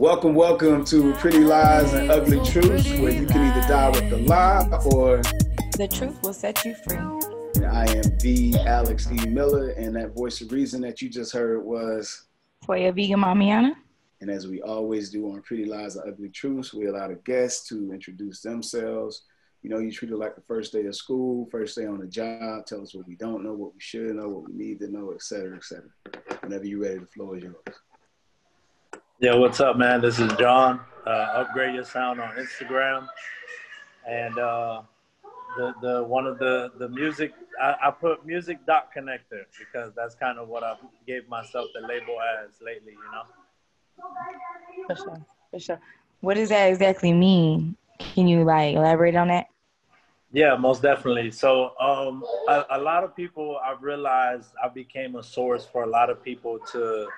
Welcome, welcome to Pretty Lies and Ugly Truths, where you can either die with the lie or the truth will set you free. I am the Alex E. Miller, and that voice of reason that you just heard was for your vegan mamiana. And as we always do on Pretty Lies and Ugly Truths, we allow the guests to introduce themselves. You know, you treat it like the first day of school, first day on the job. Tell us what we don't know, what we should know, what we need to know, et cetera, et cetera. Whenever you're ready, the floor is yours. Yeah, what's up, man? This is John. Uh, upgrade your sound on Instagram, and uh, the the one of the the music I, I put music dot connector because that's kind of what I gave myself the label as lately. You know. For sure, for sure. What does that exactly mean? Can you like elaborate on that? Yeah, most definitely. So, um, a, a lot of people, I've realized I became a source for a lot of people to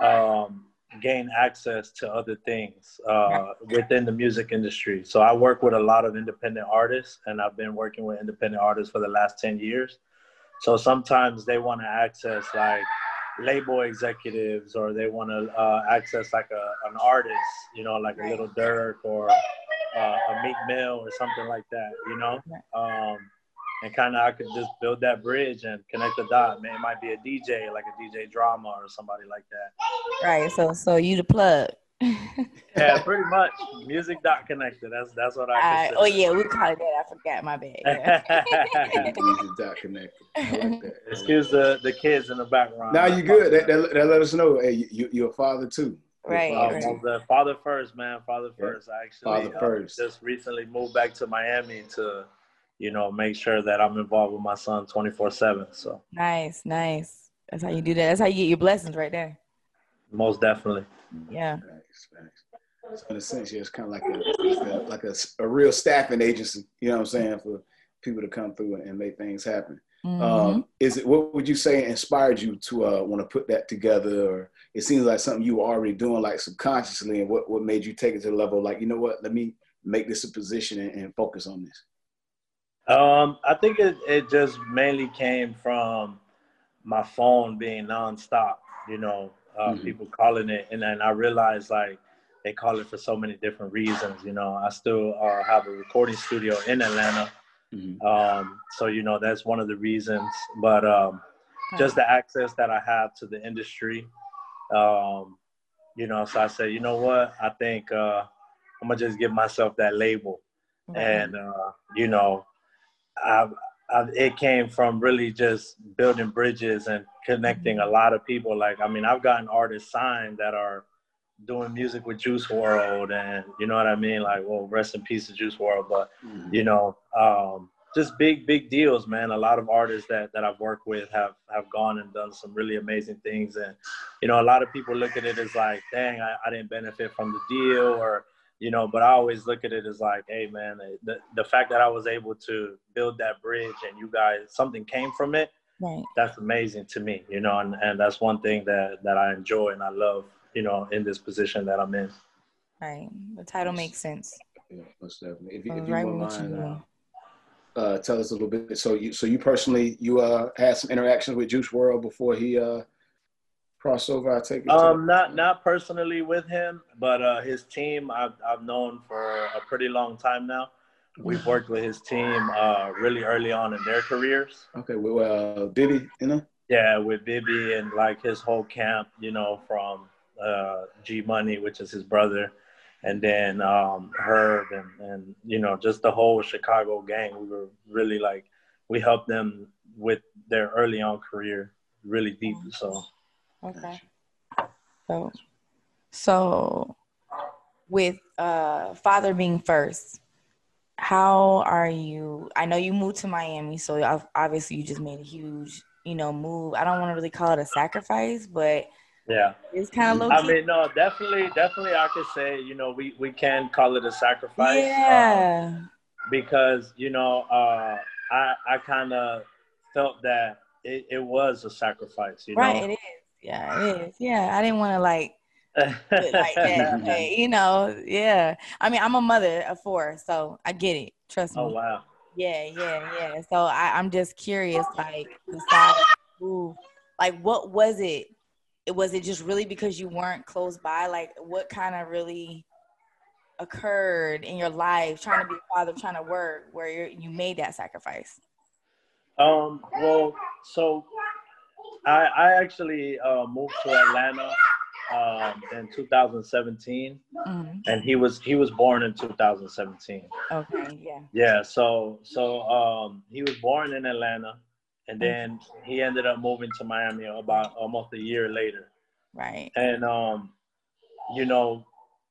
um, gain access to other things uh, within the music industry. So I work with a lot of independent artists, and I've been working with independent artists for the last 10 years. So sometimes they want to access like label executives or they want to uh, access like a, an artist, you know, like a Lil Durk or uh, a Meek Mill or something like that, you know? Um, and kind of I could just build that bridge and connect the dot. Man, it might be a DJ, like a DJ drama or somebody like that. Right. So, so you the plug. yeah, pretty much. Music dot connected. That's that's what I. Oh yeah, we call it that. I forgot my bad. Yeah. Music dot connected. Like Excuse the the kids in the background. Now you good. That, that, that, let us know. Hey, you, you're a father too. Right. Father, right. The father first, man. Father first. I actually father uh, first. just recently moved back to Miami to you know, make sure that I'm involved with my son 24 7. So nice, nice. That's how you do that. That's how you get your blessings right there. Most definitely. Yeah. Nice, nice. So in a sense, yeah, it's kind of like a like a, a real staffing agency. You know what I'm saying for people to come through and make things happen. Mm-hmm. Um, is it what would you say inspired you to uh, want to put that together, or it seems like something you were already doing, like subconsciously, and what what made you take it to the level, like you know what, let me make this a position and, and focus on this. Um, I think it, it just mainly came from my phone being nonstop, you know, uh, mm-hmm. people calling it. And then I realized like they call it for so many different reasons, you know. I still uh, have a recording studio in Atlanta. Mm-hmm. Um, so, you know, that's one of the reasons. But um, just the access that I have to the industry, um, you know, so I said, you know what, I think uh, I'm going to just give myself that label. Mm-hmm. And, uh, you know, I, I, it came from really just building bridges and connecting a lot of people. Like, I mean, I've gotten artists signed that are doing music with Juice WRLD, and you know what I mean. Like, well, rest in peace to Juice WRLD, but mm-hmm. you know, um, just big, big deals, man. A lot of artists that that I've worked with have have gone and done some really amazing things, and you know, a lot of people look at it as like, dang, I, I didn't benefit from the deal, or you know but i always look at it as like hey man the, the fact that i was able to build that bridge and you guys something came from it right. that's amazing to me you know and, and that's one thing that that i enjoy and i love you know in this position that i'm in. Right. The title makes sense. Yeah most definitely. If, you, if you right mind uh, uh, tell us a little bit. So you so you personally you uh had some interactions with Juice WRLD before he uh crossover? I take it. Um, not not personally with him, but uh, his team I've I've known for a pretty long time now. We've worked with his team uh, really early on in their careers. Okay, well, uh, Bibby, you know. Yeah, with Bibby and like his whole camp, you know, from uh, G Money, which is his brother, and then um, Herb, and and you know, just the whole Chicago gang. We were really like, we helped them with their early on career really deep. So Okay. So, so with uh, father being first, how are you? I know you moved to Miami, so obviously you just made a huge, you know, move. I don't want to really call it a sacrifice, but yeah, it's kind of low. I mean, no, definitely, definitely, I could say, you know, we we can call it a sacrifice. Yeah. Um, because you know, uh, I I kind of felt that it, it was a sacrifice. You know. right, know? it is. Yeah, it is. Yeah, I didn't want to like like that. Hey, you know, yeah. I mean, I'm a mother of four, so I get it. Trust oh, me. Oh wow. Yeah, yeah, yeah. So I, I'm just curious, like, besides move, like, what was it it was it just really because you weren't close by? Like, what kind of really occurred in your life trying to be a father, trying to work, where you made that sacrifice? Um. Well, so I I actually uh, moved to Atlanta um, in 2017, mm-hmm. and he was he was born in 2017. Okay, yeah. Yeah, so so um, he was born in Atlanta, and then he ended up moving to Miami about almost a year later. Right. And um, you know,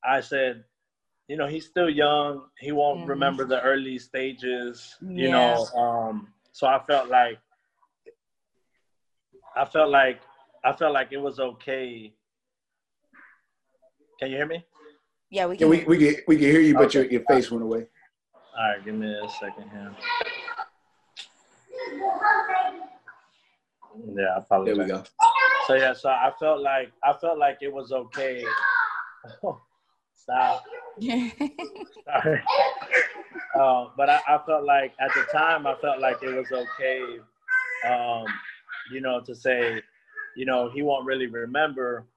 I said, you know, he's still young. He won't mm-hmm. remember the early stages. You know, um, so I felt like I felt like I felt like it was okay can you hear me? Yeah, we can. Yeah, we, we can we can hear you, but okay. your, your face went away. All right, give me a second here. Yeah, I apologize. There we go. So yeah, so I felt like I felt like it was okay. stop. Sorry. Uh, but I, I, felt like at the time I felt like it was okay, um, you know, to say, you know, he won't really remember,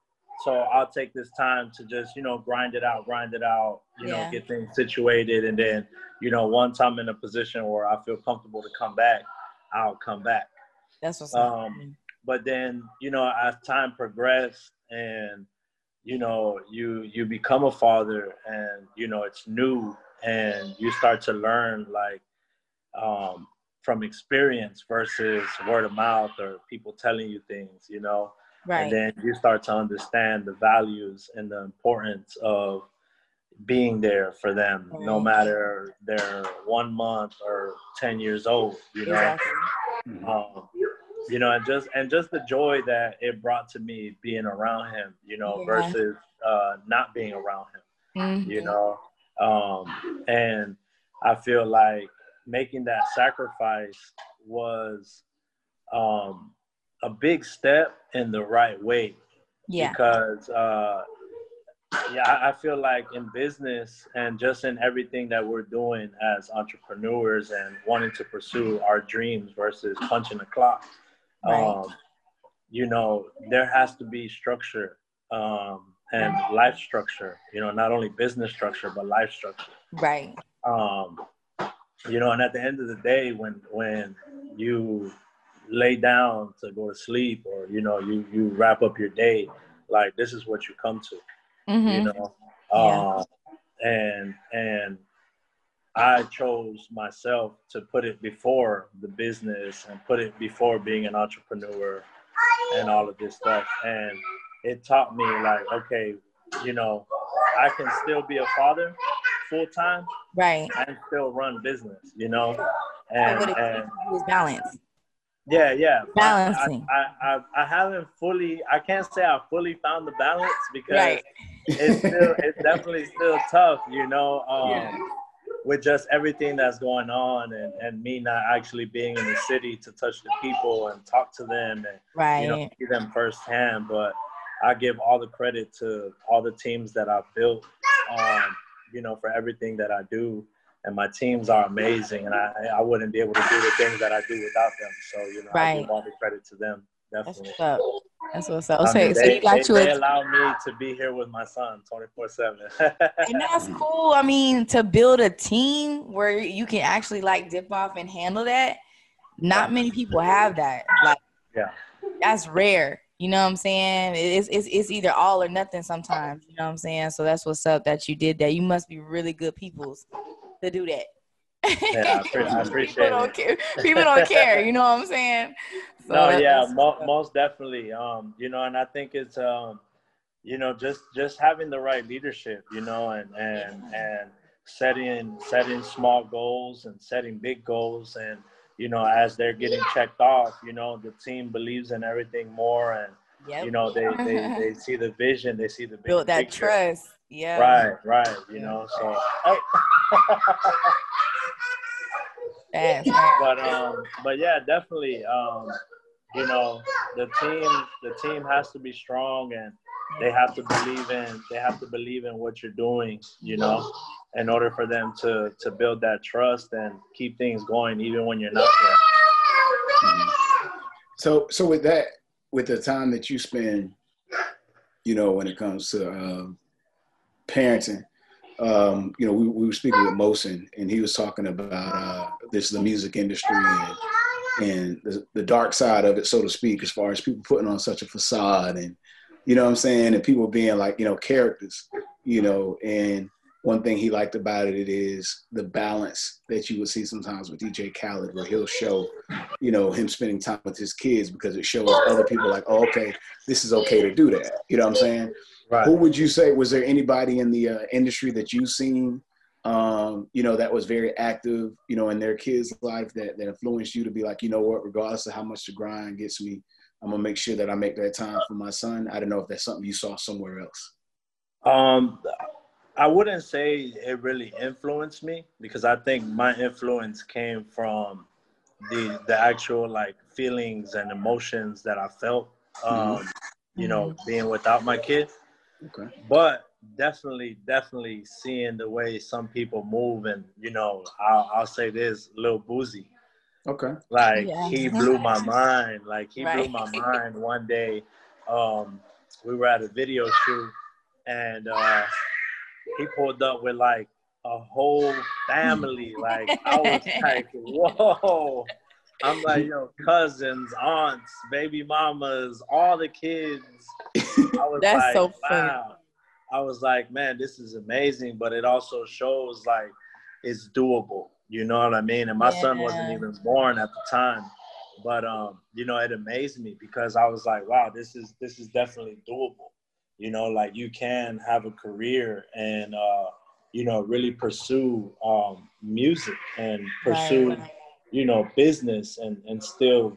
so I'll take this time to just, you know, grind it out, grind it out, you yeah. know, get things situated. And then, you know, once I'm in a position where I feel comfortable to come back, I'll come back. That's what's um, But then, you know, as time progressed and, you know, you you become a father and, you know, it's new and you start to learn like um, from experience versus word of mouth or people telling you things, you know. Right. And then you start to understand the values and the importance of being there for them, right. no matter they're one month or 10 years old, you know? Exactly. Mm-hmm. Um, you know, and just and just the joy that it brought to me being around him, you know, yeah. versus uh, not being around him, mm-hmm. you know. Um, and I feel like making that sacrifice was um, a big step in the right way. Yeah. Because uh, yeah, I feel like in business and just in everything that we're doing as entrepreneurs and wanting to pursue our dreams versus punching the clock, right. um, you know, there has to be structure um, and life structure. You know, not only business structure but life structure. Right. Um, you know, and at the end of the day, when when you lay down to go to sleep or you know you you wrap up your day like this is what you come to mm-hmm. you know yeah. um, and and i chose myself to put it before the business and put it before being an entrepreneur and all of this stuff and it taught me like okay you know i can still be a father full time right and still run business you know and, and, and balance yeah, yeah. Balancing. I, I, I, I, haven't fully. I can't say I fully found the balance because right. it's still it's definitely still tough, you know. Um, yeah. With just everything that's going on, and, and me not actually being in the city to touch the people and talk to them and right. you know see them firsthand. But I give all the credit to all the teams that I've built, um, you know, for everything that I do and my teams are amazing, and I I wouldn't be able to do the things that I do without them. So you know, right. I give all the credit to them. Definitely. That's what's up. That's what's up. Okay, I mean, so they, you got they, you. They allow me to be here with my son twenty four seven. And that's cool. I mean, to build a team where you can actually like dip off and handle that. Not many people have that. Like, yeah, that's rare. You know what I'm saying? It's, it's it's either all or nothing sometimes. You know what I'm saying? So that's what's up that you did that. You must be really good peoples to do that. Yeah, I appreciate people don't care. People don't care. You know what I'm saying? So no, yeah, mo- most definitely. Um, you know, and I think it's um, you know, just just having the right leadership, you know, and and and setting setting small goals and setting big goals, and you know, as they're getting checked off, you know, the team believes in everything more, and yep. you know, they, they they see the vision, they see the build that picture. trust. Yeah. Right, right. You know, so. but um, but yeah, definitely. Um, you know, the team, the team has to be strong, and they have to believe in, they have to believe in what you're doing. You know, in order for them to to build that trust and keep things going, even when you're not there. So, so with that, with the time that you spend you know, when it comes to uh, parenting. Um, you know, we, we were speaking with Mosin, and he was talking about uh, this the music industry and, and the, the dark side of it, so to speak, as far as people putting on such a facade and you know what I'm saying, and people being like you know characters, you know, and one thing he liked about it, it is the balance that you would see sometimes with DJ Khaled, where he'll show, you know, him spending time with his kids because it shows other people like, oh, okay, this is okay to do that. You know what I'm saying? Right. Who would you say was there anybody in the uh, industry that you've seen, um, you know, that was very active, you know, in their kids' life that that influenced you to be like, you know what, regardless of how much the grind gets me, I'm gonna make sure that I make that time for my son. I don't know if that's something you saw somewhere else. Um, I wouldn't say it really influenced me because I think my influence came from the the actual like feelings and emotions that I felt. Um, mm-hmm. You know, being without my kid. Okay. But definitely, definitely seeing the way some people move, and you know, I'll, I'll say this, Lil Boosie. Okay. Like yeah. he blew my mind. Like he right. blew my mind one day. Um, we were at a video shoot, and uh, he pulled up with like a whole family. Like I was like, whoa. I'm like, yo, cousins, aunts, baby mamas, all the kids. I was That's like, so funny. Wow. I was like, man, this is amazing, but it also shows like it's doable. You know what I mean? And my yeah. son wasn't even born at the time. But um, you know, it amazed me because I was like, wow, this is this is definitely doable you know like you can have a career and uh you know really pursue um music and pursue right. you know business and and still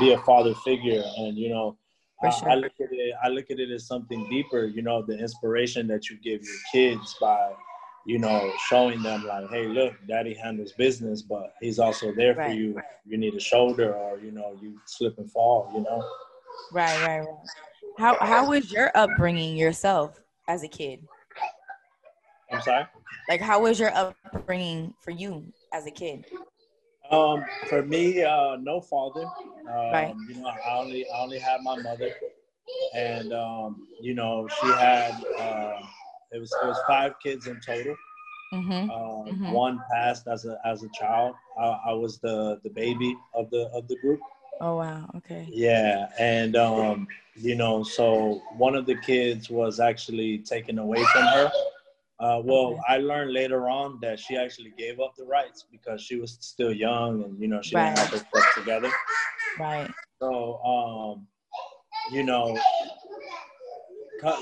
be a father figure and you know I, sure. I, look at it i look at it as something deeper you know the inspiration that you give your kids by you know showing them like hey look daddy handles business but he's also there right. for you you need a shoulder or you know you slip and fall you know right right right how how was your upbringing yourself as a kid? I'm sorry. Like, how was your upbringing for you as a kid? Um, for me, uh, no father. Um, right. You know, I only I only had my mother, and um, you know, she had uh, it was it was five kids in total. Mm-hmm. Um, mm-hmm. One passed as a as a child. I, I was the the baby of the of the group. Oh wow. Okay. Yeah, and um, you know, so one of the kids was actually taken away from her. Uh, well, okay. I learned later on that she actually gave up the rights because she was still young and you know she right. didn't have her stuff together. Right. So, um, you know,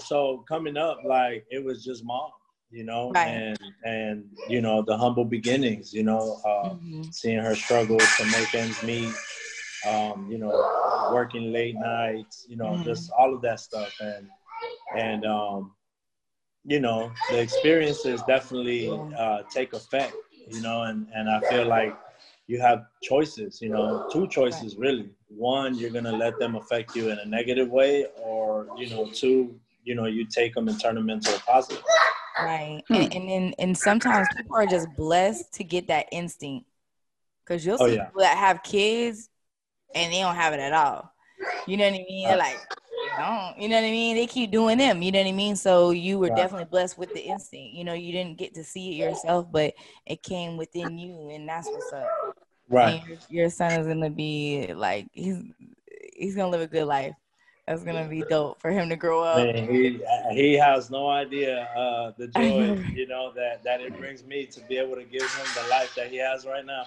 so coming up, like it was just mom, you know, right. and and you know the humble beginnings, you know, uh, mm-hmm. seeing her struggle to make ends meet um, you know, working late nights, you know, mm-hmm. just all of that stuff. And, and, um, you know, the experiences definitely uh, take effect, you know, and, and I feel like you have choices, you know, two choices really. One, you're going to let them affect you in a negative way, or, you know, two, you know, you take them and turn them into a positive. Right. Hmm. And, and, and, and sometimes people are just blessed to get that instinct. Because you'll oh, see oh, yeah. people that have kids and they don't have it at all. You know what I mean? They're like, don't. You know what I mean? They keep doing them. You know what I mean? So you were right. definitely blessed with the instinct. You know, you didn't get to see it yourself, but it came within you, and that's what's up. Right. Your, your, son is gonna be like he's he's gonna live a good life. That's gonna be dope for him to grow up. Man, he he has no idea uh, the joy you know that that it brings me to be able to give him the life that he has right now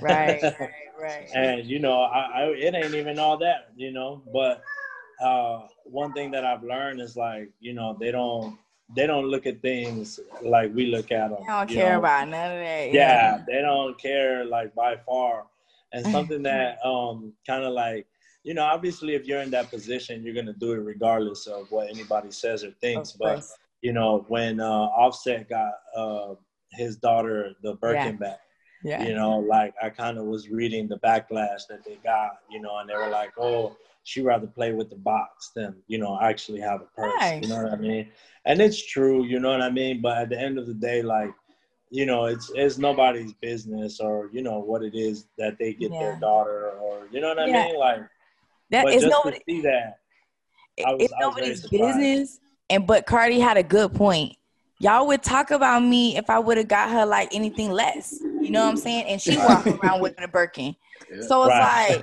right, right, right. And you know, I, I, it ain't even all that, you know. But uh, one thing that I've learned is like, you know, they don't they don't look at things like we look at them. They don't care know? about none of that. Yeah, yeah, they don't care like by far. And something that um kind of like you know, obviously, if you're in that position, you're gonna do it regardless of what anybody says or thinks. But you know, when uh, Offset got uh, his daughter the Birkin yeah. back, yeah. You know, like I kind of was reading the backlash that they got, you know, and they were like, oh, she rather play with the box than, you know, actually have a purse. Nice. You know what I mean? And it's true, you know what I mean? But at the end of the day, like, you know, it's it's nobody's business or, you know, what it is that they get yeah. their daughter or you know what I yeah. mean? Like that but is just nobody, to see that was, it's nobody's business. And but Cardi had a good point. Y'all would talk about me if I would have got her like anything less. You know what I'm saying? And she walked around with a Birkin. Yeah. So it's right. like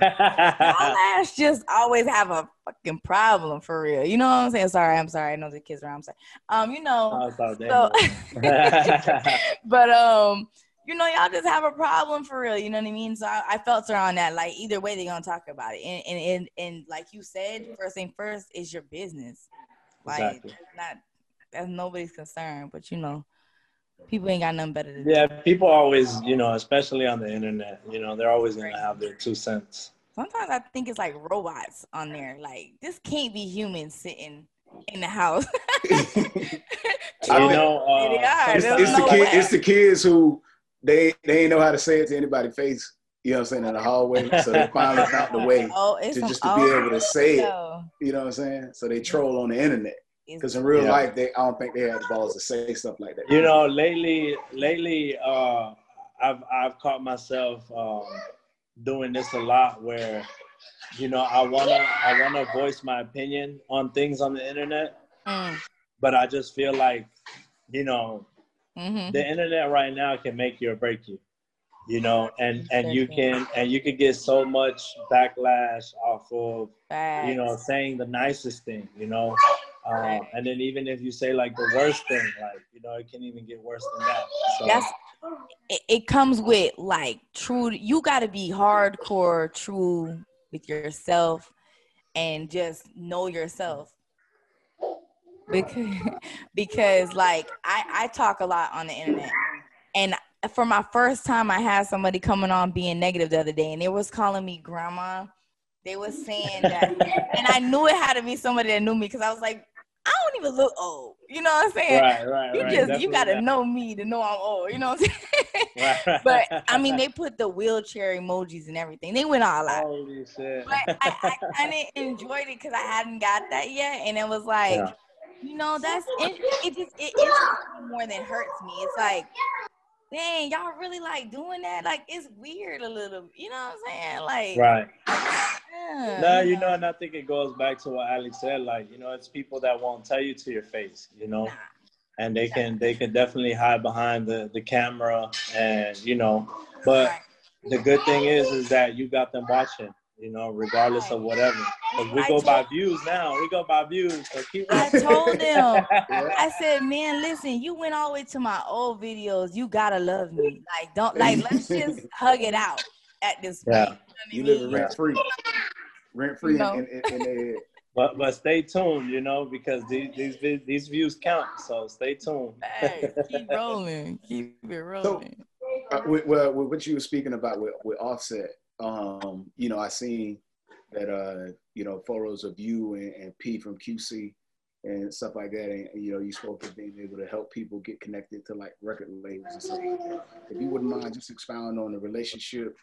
y'all ass just always have a fucking problem for real. You know what I'm saying? Sorry, I'm sorry. I know the kids around. I'm sorry. Um, you know. Oh, so, but um, you know, y'all just have a problem for real. You know what I mean? So I, I felt around that. Like either way, they're gonna talk about it. And and and, and like you said, first thing first is your business. Like exactly. not that's nobody's concern, but you know, people ain't got nothing better to do. Yeah, people always, you know, especially on the internet, you know, they're always gonna have their two cents. Sometimes I think it's like robots on there. Like this can't be humans sitting in the house. I know, uh, it's, it's the kid, it's the kids who they they ain't know how to say it to anybody's face. You know what I'm saying in the hallway, so they finally found the way oh, to just to be able to say it. You know what I'm saying? So they troll on the internet because in real yeah. life they I don't think they have the balls to say stuff like that. You know, lately, lately, uh, I've I've caught myself um, doing this a lot where, you know, I wanna I wanna voice my opinion on things on the internet, mm. but I just feel like, you know, Mm-hmm. The internet right now can make you or break you, you know, and and you can and you can get so much backlash off of you know saying the nicest thing, you know, uh, and then even if you say like the worst thing, like you know, it can even get worse than that. So. That's it, it comes with like true. You got to be hardcore true with yourself and just know yourself because because like I I talk a lot on the internet and for my first time I had somebody coming on being negative the other day and they was calling me grandma. They was saying that and I knew it had to be somebody that knew me because I was like, I don't even look old. You know what I'm saying? Right, right, you right. just Definitely you gotta know me to know I'm old. You know what I'm saying? Right. But I mean, they put the wheelchair emojis and everything. They went all out. Holy shit! But I, I kind of enjoyed it because I hadn't got that yet, and it was like. Yeah you know, that's it. It just it interests me more than hurts me. It's like, dang, y'all really like doing that? Like, it's weird a little. You know what I'm saying? Like, right. Yeah, no, you know, and I think it goes back to what Alex said. Like, you know, it's people that won't tell you to your face. You know. Nah. And they can they can definitely hide behind the, the camera and you know, but the good thing is is that you got them watching you know, regardless of whatever. Because we I go by views now. We go by views. So keep I told them, I said, man, listen, you went all the way to my old videos. You gotta love me. Like, don't like let's just hug it out at this point. Yeah. You, know you live rent free. Rent free you know? in, in, in, but but stay tuned, you know, because these these these views count. So stay tuned. Hey, keep rolling, keep it rolling. So, uh, with, with, with, what you were speaking about with, with Offset, um, you know, I seen that, uh, you know, photos of you and, and P from QC and stuff like that. And, you know, you spoke of being able to help people get connected to like record labels and stuff like that. If you wouldn't mind just expound on the relationship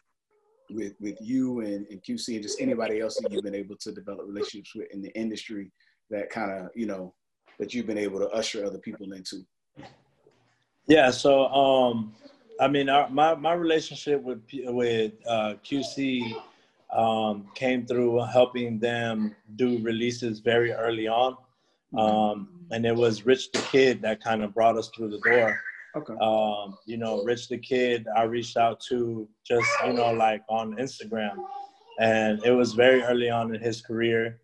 with, with you and, and QC and just anybody else that you've been able to develop relationships with in the industry that kind of, you know, that you've been able to usher other people into. Yeah. So, um, I mean, our, my my relationship with with uh, QC um, came through helping them do releases very early on, um, and it was Rich the Kid that kind of brought us through the door. Okay. Um, you know, Rich the Kid, I reached out to just you know like on Instagram, and it was very early on in his career.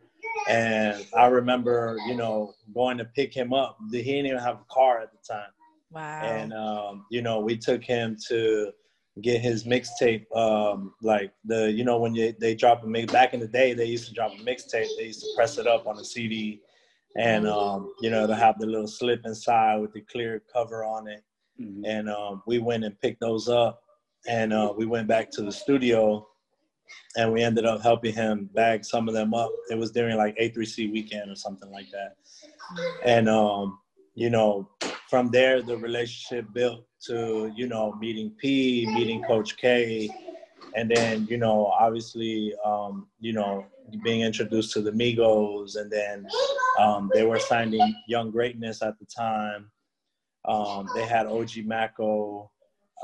And I remember, you know, going to pick him up. He didn't even have a car at the time Wow. And um, you know, we took him to get his mixtape. Um, like the, you know, when you, they drop a mix back in the day, they used to drop a mixtape. They used to press it up on a CD, and um, you know, to have the little slip inside with the clear cover on it. Mm-hmm. And um, we went and picked those up, and uh, we went back to the studio, and we ended up helping him bag some of them up. It was during like A3C weekend or something like that, mm-hmm. and um, you know, from there, the relationship built to, you know, meeting P, meeting Coach K, and then, you know, obviously, um, you know, being introduced to the Migos, and then um, they were signing Young Greatness at the time. Um, they had OG Maco.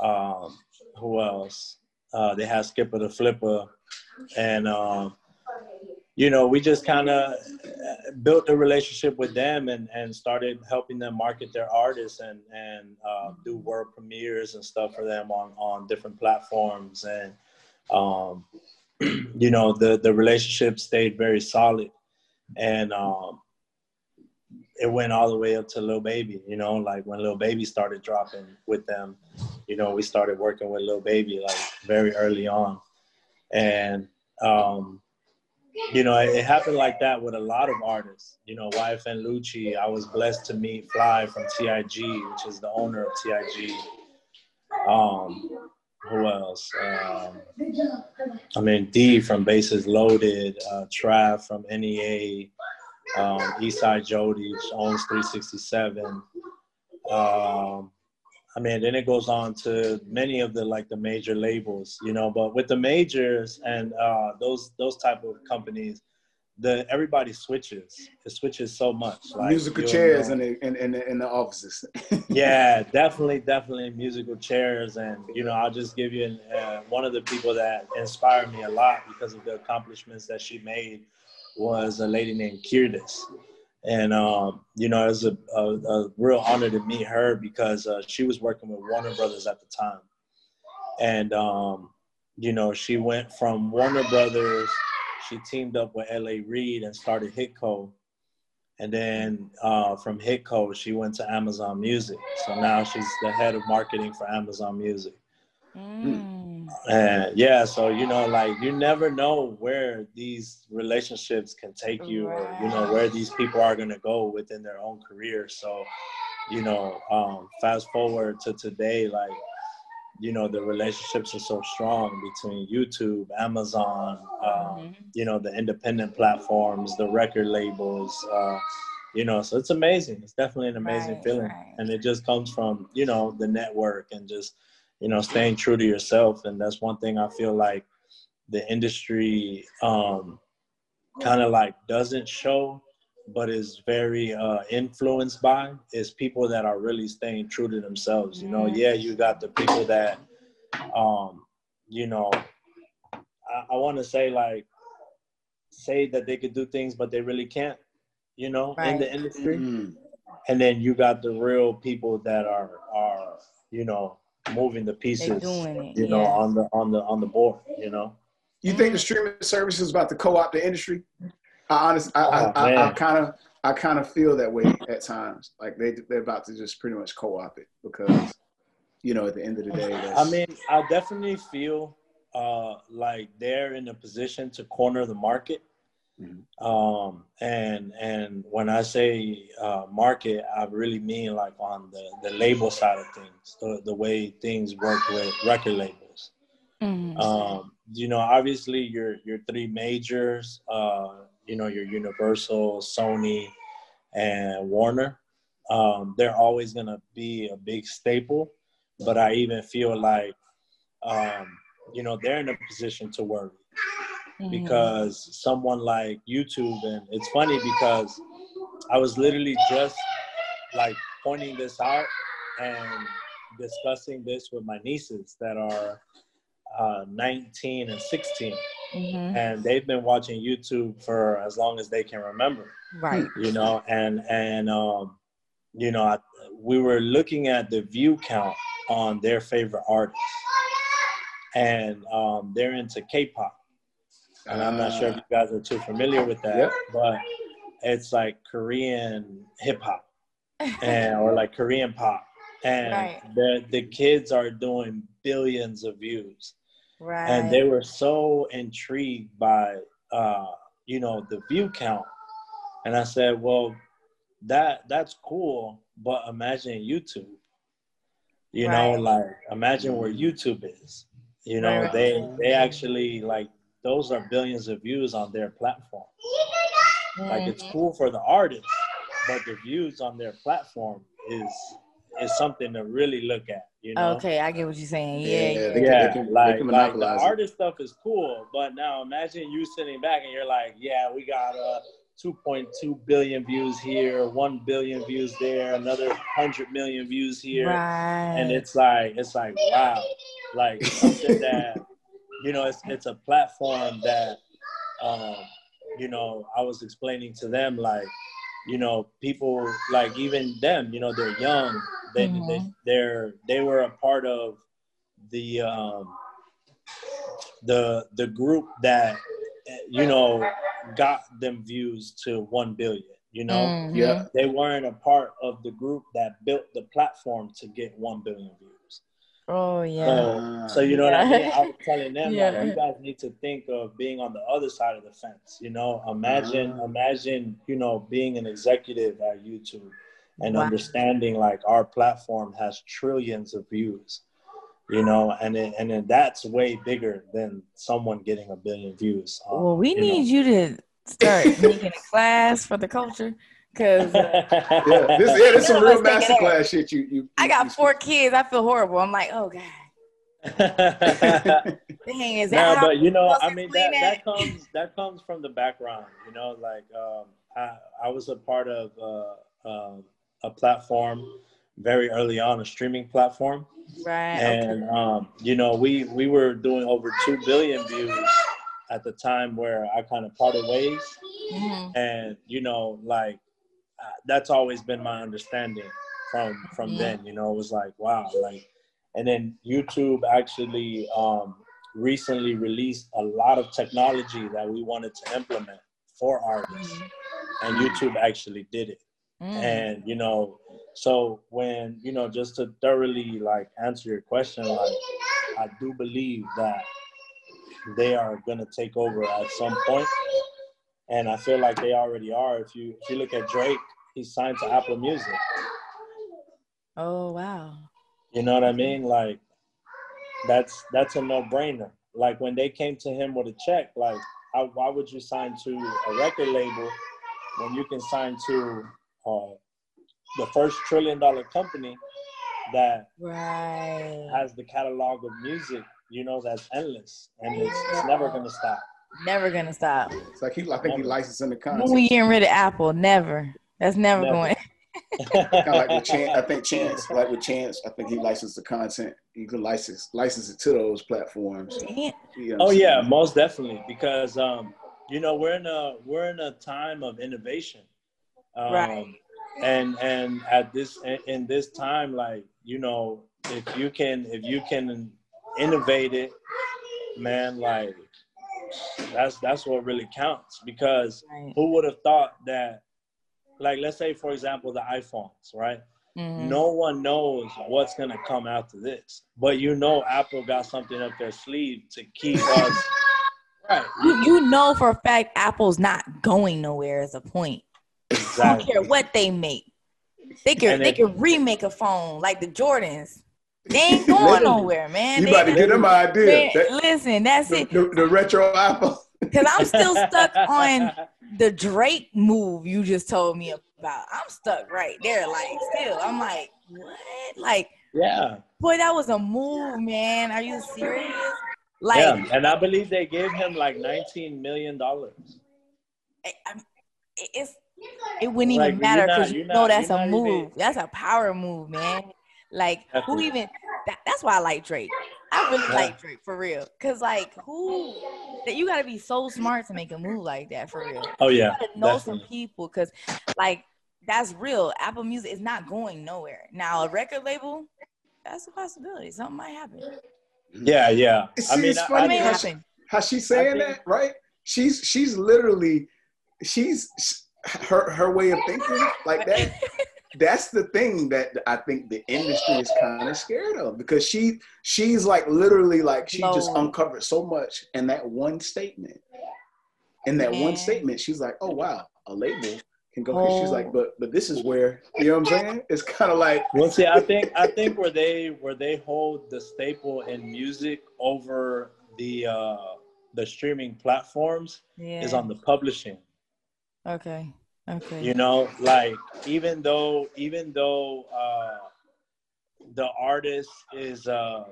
Um, who else? Uh, they had Skippa Da Flippa, and um, you know, we just kind of uh, built a relationship with them and, and started helping them market their artists and, and uh, do world premieres and stuff for them on, on different platforms. And, um, you know, the, the relationship stayed very solid. And um, it went all the way up to Lil Baby, you know, like when Lil Baby started dropping with them, you know, we started working with Lil Baby like very early on. And, um, you know, it, it, happened like that with a lot of artists. You know, YFN Lucci, I was blessed to meet Fly from TIG, which is the owner of TIG. Um, who else? Um, I mean, D from Bases Loaded, uh, Trav from NEA, um, Eastside Jody, owns 367. Um, I mean, then it goes on to many of the like the major labels, you know. But with the majors and uh, those those type of companies, the everybody switches. It switches so much. Like, musical chairs in the in, in, the, in the offices. yeah, definitely, definitely musical chairs, and you know, I'll just give you uh, one of the people that inspired me a lot because of the accomplishments that she made was a lady named Kirdis and um, you know it was a, a, a, real honor to meet her because uh, she was working with Warner Brothers at the time, and um, you know she went from Warner Brothers, she teamed up with L.A. Reid and started Hitco, and then uh, from Hitco she went to Amazon Music. So now she's the head of marketing for Amazon Music. Mm. And yeah, so you know, like you never know where these relationships can take you, right. or you know where these people are gonna go within their own career. So, you know, um, fast forward to today, like you know the relationships are so strong between YouTube, Amazon, um, mm-hmm. you know the independent platforms, the record labels. Uh, you know, so it's amazing. It's definitely an amazing right, feeling, right. and it just comes from you know the network and just you know, staying true to yourself. And that's one thing I feel like the industry um, kind of like doesn't show, but is very uh, influenced by is people that are really staying true to themselves. You know, yeah, you got the people that, um, you know, I, I want to say like, say that they could do things, but they really can't, you know, right. in the industry. Mm-hmm. And then you got the real people that are, are, you know, moving the pieces, it, you know, on the on the on the board, you know. You think the streaming service is about to co-opt the industry? I honestly, I, oh, I, kind of, I kind of feel that way at times. Like they, they're about to just pretty much co-opt it because, you know, at the end of the day. I mean, I definitely feel uh, like they're in a position to corner the market Mm-hmm. Um, and and when I say uh, market, I really mean like on the, the label side of things, the, the way things work with record labels. Mm-hmm. Um, you know, obviously your your three majors, uh, you know, your Universal, Sony, and Warner, um, they're always gonna be a big staple. But I even feel like, um, you know, they're in a position to worry mm-hmm. because someone like YouTube, and it's funny because I was literally just like pointing this out and discussing this with my nieces that are uh, 19 and 16 mm-hmm. and they've been watching youtube for as long as they can remember. Right. You know and and um, you know I, we were looking at the view count on their favorite artists. And um, they're into k-pop and I'm not sure if you guys are too familiar with that, yep. but it's like Korean hip hop and or like Korean pop, and right. the the kids are doing billions of views, right? And they were so intrigued by uh, you know the view count, and I said, well, that that's cool, but imagine YouTube. You right. know, like imagine where YouTube is. You know, right. they they actually like those are billions of views on their platform. Like it's mm-hmm. cool for the artist, but the views on their platform is is something to really look at. You know? Okay, I get what you're saying. Yeah, yeah. They, yeah. They can, like, they like the artist stuff is cool, but now imagine you sitting back and you're like, yeah, we got uh 2.2 billion views here, 1 billion views there, another 100 million views here. Right. And it's like, it's like, wow. Like something that you know, it's it's a platform that um, you know, I was explaining to them like, you know, people like even them, you know, they're young. They, mm-hmm. they they're they were a part of the um the the group that you know got them views to 1 billion you know mm-hmm. yeah they weren't a part of the group that built the platform to get 1 billion views oh yeah so, so you know yeah. what i mean i was telling them yeah. like you guys need to think of being on the other side of the fence you know imagine mm-hmm. imagine you know being an executive at youtube and wow. understanding like our platform has trillions of views you know, and it, and then that's way bigger than someone getting a billion views. Um, well, we you need know. you to start making a class for the culture. Cause uh, yeah, this, yeah, this some real master class shit. You, you, I got four kids. I feel horrible. I'm like, oh god. Dang, is that no, but you know, I mean that, that comes that comes from the background. You know, like um, I I was a part of uh, um, a platform very early on, a streaming platform, Right. And okay. um, you know, we we were doing over two billion views at the time where I kind of parted ways, mm-hmm. and you know, like uh, that's always been my understanding from from mm-hmm. then. You know, it was like wow, like, and then YouTube actually um, recently released a lot of technology that we wanted to implement for artists, mm-hmm. and YouTube actually did it. Mm. And you know, so when, you know, just to thoroughly like answer your question, like I do believe that they are gonna take over at some point. And I feel like they already are. If you if you look at Drake, he's signed to Apple Music. Oh wow. You know what I mean? Like that's that's a no-brainer. Like when they came to him with a check, like how, why would you sign to a record label when you can sign to uh, the first trillion dollar company that right. has the catalog of music, you know, that's endless and it's, it's never gonna stop. Never gonna stop. It's like he, I think never. he licensing the content. When we getting rid of Apple, never. That's never, never. going. kind of like with Chance, I think Chance, like with Chance, I think he licensed the content. He could license license it to those platforms. You know oh yeah, most definitely because um, you know we're in a we're in a time of innovation. Um, right and and at this in this time like you know if you can if you can innovate it man like that's that's what really counts because right. who would have thought that like let's say for example the iphones right mm-hmm. no one knows what's going to come after this but you know apple got something up their sleeve to keep us right you, you know for a fact apple's not going nowhere as a point Exactly. I don't care what they make. They can they can remake a phone like the Jordans. They ain't going nowhere, man. You they, about to get them idea. Man, that, listen, that's the, it. The, the retro iPhone. Because I'm still stuck on the Drake move you just told me about. I'm stuck right there. Like, still, I'm like, what? Like, yeah. Boy, that was a move, man. Are you serious? Like, yeah, and I believe they gave him like 19 million dollars. It's it wouldn't like, even matter because you know that's a move. Even... That's a power move, man. Like who even? That, that's why I like Drake. I really yeah. like Drake for real. Cause like who that you gotta be so smart to make a move like that for real. Oh yeah. You gotta know definitely. some people because like that's real. Apple Music is not going nowhere. Now a record label, that's a possibility. Something might happen. Yeah, yeah. See, I mean, it's funny I, how, she, how she's saying think, that, right? She's she's literally she's her her way of thinking like that that's the thing that I think the industry is kind of scared of because she she's like literally like she no. just uncovered so much in that one statement. In that Man. one statement, she's like, "Oh wow, a label can go." Oh. She's like, oh. "But but this is where you know what I'm saying? It's kind of like." Well, see, I think I think where they where they hold the staple in music over the uh the streaming platforms yeah. is on the publishing. Okay. Okay. You know, like even though even though uh, the artist is uh,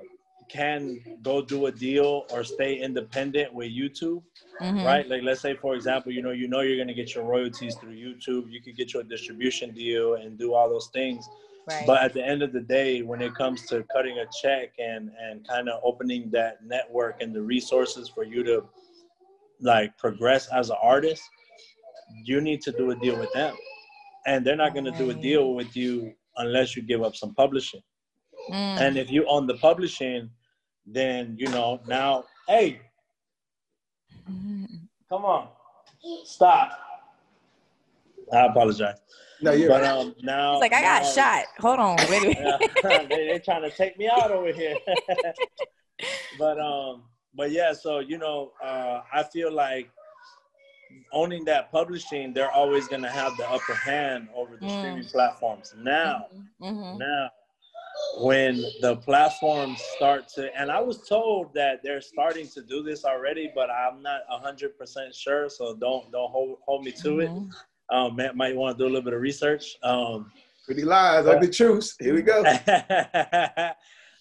can go do a deal or stay independent with YouTube, mm-hmm. right? Like let's say for example, you know, you know you're gonna get your royalties through YouTube. You could get your distribution deal and do all those things. Right. But at the end of the day, when it comes to cutting a check and and kind of opening that network and the resources for you to like progress as an artist, you need to do a deal with them, and they're not going to do a deal with you unless you give up some publishing. Mm. And if you own the publishing, then you know now, hey, come on, stop. I apologize. No, you're but um now He's like I got now, shot. Hold on, wait a minute. they, are trying to take me out over here. but um, but yeah, so you know, uh, I feel like owning that publishing, they're always gonna have the upper hand over the mm. streaming platforms. Now, mm-hmm. mm-hmm. now, when the platforms start to, and I was told that they're starting to do this already, but I'm not hundred percent sure. So don't don't hold hold me to mm-hmm. it. Um, Matt might want to do a little bit of research. Um, Pretty lies, but, ugly truths. Here we go.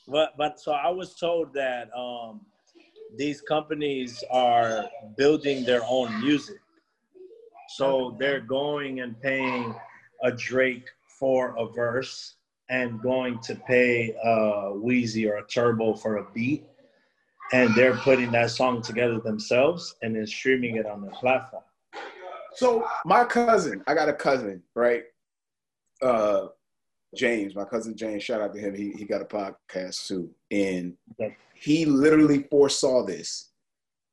but but so I was told that um, these companies are building their own music. So they're going and paying a Drake for a verse and going to pay a Wheezy or a Turbo for a beat. And they're putting that song together themselves and then streaming it on their platform. So my cousin, I got a cousin, right? Uh, James, my cousin James, shout out to him. He he got a podcast too, and he literally foresaw this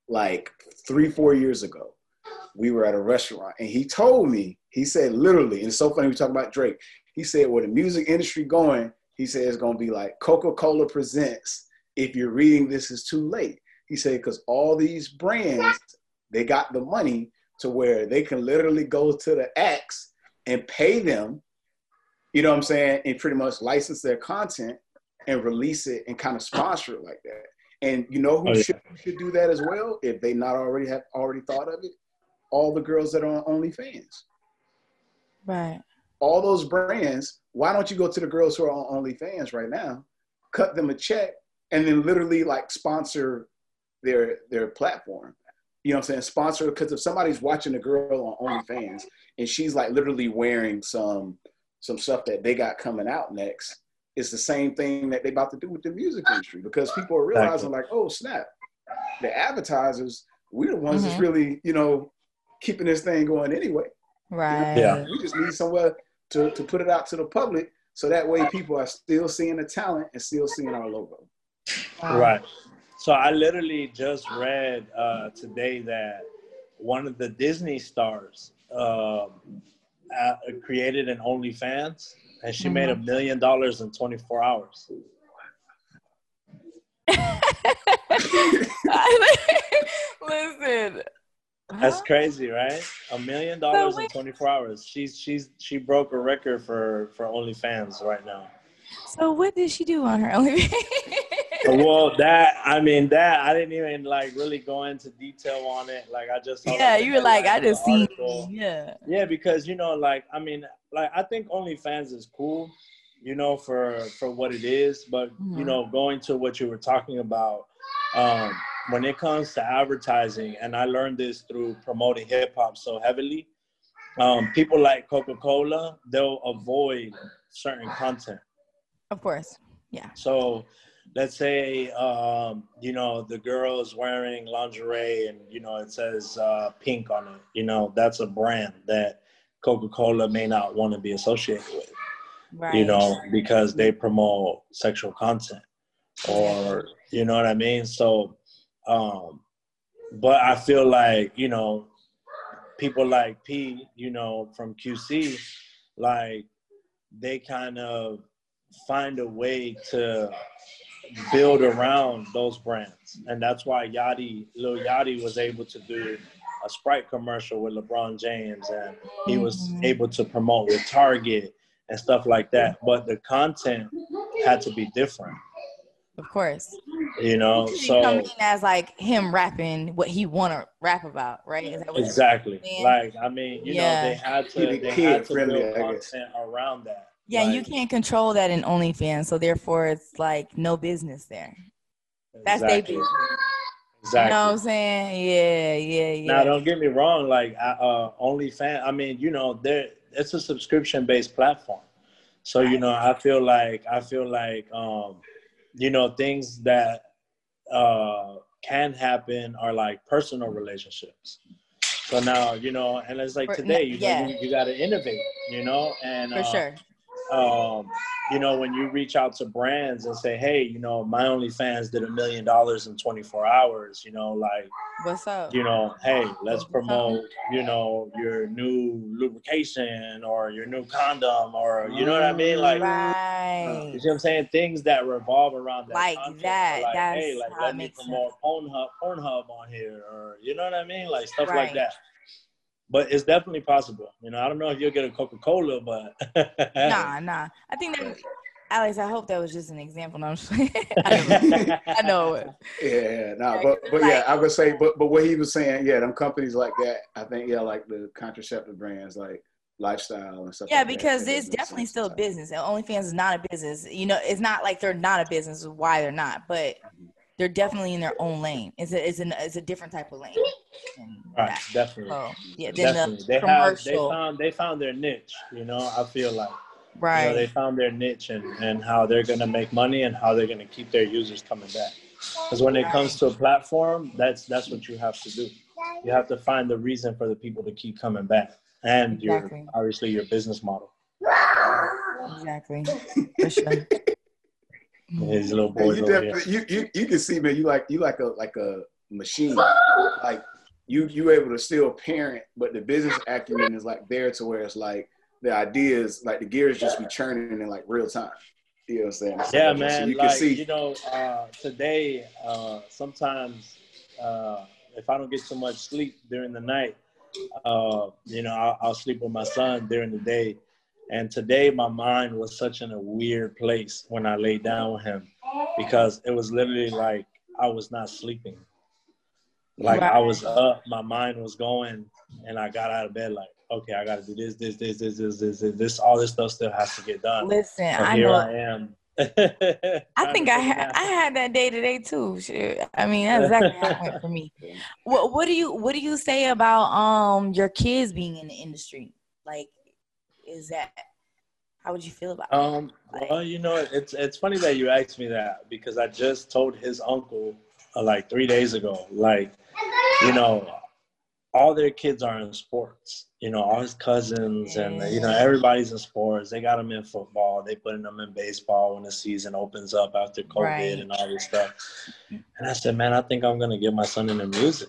like three four years ago. We were at a restaurant, and he told me. He said literally, and it's so funny we talk about Drake. He said, "With the music industry going, he said it's gonna be like Coca Cola presents. If you're reading this, is too late." He said because all these brands they got the money to where they can literally go to the acts and pay them you know what I'm saying, and pretty much license their content and release it and kind of sponsor it like that. And you know who oh, yeah. should, should do that as well if they not already have already thought of it? All the girls that are on OnlyFans. Right. All those brands, why don't you go to the girls who are on OnlyFans right now, cut them a check, and then literally like sponsor their their platform? You know what I'm saying? Sponsor because if somebody's watching a girl on OnlyFans and she's like literally wearing some some stuff that they got coming out next is the same thing that they about to do with the music industry because people are realizing like, oh snap, the advertisers, we're the ones mm-hmm. that's really, you know, keeping this thing going anyway. Right. Yeah. We just need somewhere to, to put it out to the public so that way people are still seeing the talent and still seeing our logo. Wow. Right. So I literally just read uh, today that one of the Disney stars um, uh, created an OnlyFans, and she mm-hmm. made a mm-hmm. million dollars in 24 hours. Listen. That's crazy, right? A million dollars in 24 hours. She's she's she broke a record for for OnlyFans right now. So what did she do on her OnlyFans? well, that I mean that I didn't even like really go into detail on it. Like I just yeah, you were like I just seen yeah yeah because you know like I mean like I think OnlyFans is cool, you know for for what it is, but mm-hmm. you know going to what you were talking about. Um, when it comes to advertising, and I learned this through promoting hip hop so heavily, um, people like Coca Cola, they'll avoid certain content. Of course, yeah. So let's say um, you know the girl is wearing lingerie and you know it says uh, pink on it you know that's a brand that coca-cola may not want to be associated with right. you know because they promote sexual content or you know what i mean so um but i feel like you know people like p you know from qc like they kind of find a way to build around those brands. And that's why Yachty, Lil Yachty was able to do a Sprite commercial with LeBron James and he was mm-hmm. able to promote with Target and stuff like that. But the content had to be different. Of course. You know, so coming as like him rapping what he wanna rap about, right? exactly. Like I mean, you yeah. know, they had to they had to build content around that. Yeah, like, you can't control that in OnlyFans, so therefore it's like no business there. That's exactly. their business. Exactly. You know what I'm saying? Yeah, yeah, yeah. Now, don't get me wrong. Like, uh, OnlyFans. I mean, you know, there it's a subscription based platform. So you know, I feel like I feel like um, you know things that uh, can happen are like personal relationships. So now, you know, and it's like For- today, you yeah. know, you, you got to innovate, you know, and For uh, sure. Um, you know, when you reach out to brands and say, hey, you know, my OnlyFans did a million dollars in 24 hours, you know, like, What's up? you know, hey, let's promote, you know, your new lubrication or your new condom or, you know what I mean? Like, right. you see what I'm saying? Things that revolve around that. Like that, Like, that's hey, like, let me promote Pornhub, Pornhub on here or, you know what I mean? Like, stuff like that. But it's definitely possible. You know, I don't know if you'll get a Coca Cola, but Nah, nah. I think that, Alex. I hope that was just an example. No, I'm just. I know. I know it. Yeah, nah, Yeah, but 'cause but it's yeah, I would say, but but what he was saying, yeah, them companies like that, I think, yeah, like the contraceptive brands, like lifestyle and stuff. Yeah, like because that it's definitely still a business. And OnlyFans is not a business. You know, it's not like they're not a business. Why they're not, but mm-hmm. They're definitely in their own lane. It's a it's an it's a different type of lane. right, definitely. So yeah, Definitely. the They have they found they found their niche, you know, I feel like. right? You know, they found their niche and, and how they're gonna make money and how they're gonna keep their users coming back. Because when it comes to a platform, that's that's what you have to do. You have to find the reason for the people to keep coming back. And Exactly. your obviously your business model. exactly. For sure. His little boys you, you you you can see, man. You like you like a like a machine. Like you you able to still parent, but the business acumen is like there to where it's like the ideas, like the gears just be churning in like real time. You know what I'm saying? So, Yeah, so man. you can see. you know, uh, today uh, sometimes uh, if I don't get too much sleep during the night, uh, you know, I'll, I'll sleep with my son during the day. And today, my mind was such in a weird place when I laid down with him because it was literally like I was not sleeping. Like I was up, my mind was going, and I got out of bed like, okay, I got to do this, this, this, this, this, this, this, this. All this stuff still has to get done. Listen, So I here know. I am. I think I had I had that day today too. Shit. I mean, that's exactly how it went for me. What What do you What do you say about um your kids being in the industry? Like, is that how would you feel about? it? Um, well, you know, it's it's funny that you asked me that because I just told his uncle uh, like three days ago, like, you know, all their kids are in sports. You know, all his cousins and you know everybody's in sports. They got them in football. They putting them in baseball when the season opens up after COVID Right. and all this stuff. And I said, man, I think I'm gonna get my son into music.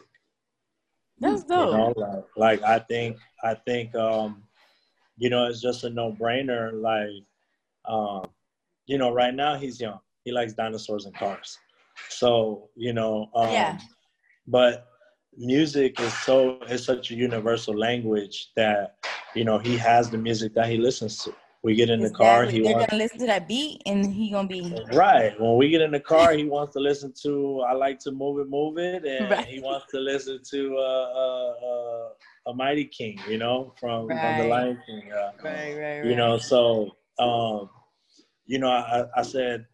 That's You dope. know, like, like I think I think um, you know, it's just a no brainer. Like, um, you know, right now he's young. He likes dinosaurs and cars. So, you know, um, Yeah. but music is so is such a universal language that, you know, he has the music that he listens to. We get in the car, he They're wants gonna listen to that beat, and he gonna be Right. When we get in the car, he wants to listen to "I Like to Move It, Move It," and Right. he wants to listen to uh, uh, uh, "A Mighty King," you know, from from the Right. Lion King. Uh, right, right, right. you know, so um, you know, I, I said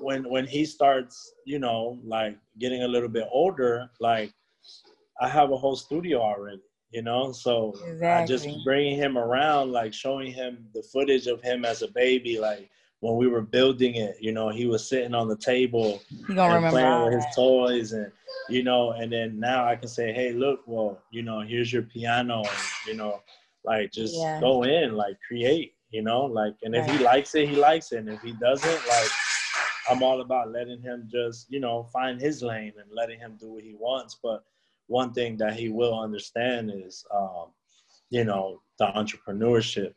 when when he starts, you know, like getting a little bit older, like I have a whole studio already. You know, so I just bringing him around, like showing him the footage of him as a baby, like when we were building it. You know, he was sitting on the table and remember playing with his toys, and you know, and then now I can say, hey, look, well, you know, here's your piano, and you know, like just Yeah. go in, like create, you know, like, and if he likes it, he likes it, and if he doesn't, like. I'm all about letting him just, you know, find his lane and letting him do what he wants. But one thing that he will understand is, um, you know, the entrepreneurship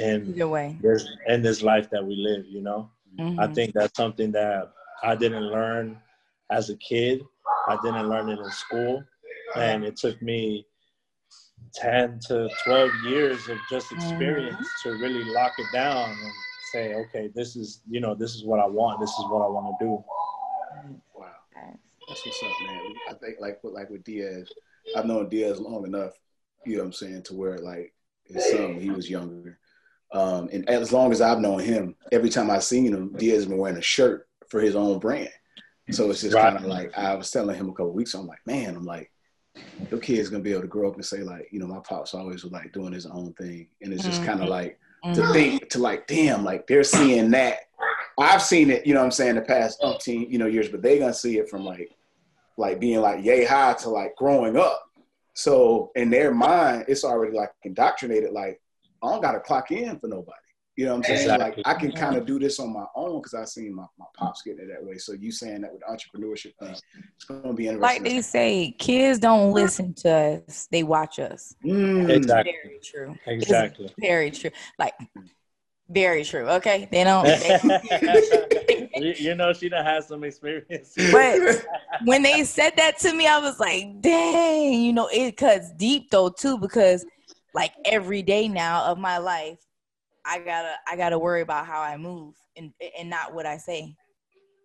and Either way. this in this life that we live. You know, I Mhm. think that's something that I didn't learn as a kid. I didn't learn it in school, and it took me ten to twelve years of just experience to really lock it down and say, okay, this is you know, this is what I want. This is what I want to do. Wow. That's what's up, man. I think like with like with Diaz, I've known Diaz long enough, you know what I'm saying, to where like his son when he was younger. Um, and as long as I've known him, every time I've seen him, Diaz has been wearing a shirt for his own brand. So it's just Right. kind of like I was telling him a couple weeks, I'm like, man, I'm like, your kid's gonna be able to grow up and say like, you know, my pops always was like doing his own thing, and it's just kind Mhm. of like Mhm. to think to like, damn, like they're seeing that. I've seen it, you know what I'm saying, the past umpteen, you know, years, but they're gonna see it from like like being like yay high to like growing up. So in their mind, it's already like indoctrinated. Like I don't got to clock in for nobody. You know what I'm saying? Exactly. Like I can kind of do this on my own because I seen my, my pops getting it that way. So you saying that with entrepreneurship thing, it's gonna be interesting. Like they say, kids don't listen to us; they watch us. Mm. Exactly. Very true. Exactly. It's very true. Like very true. Okay, they don't. They you know, she done had some experience. But when they said that to me, I was like, "Dang!" You know, it cuts deep though too because, like, every day now of my life, I gotta I gotta worry about how I move and and not what I say.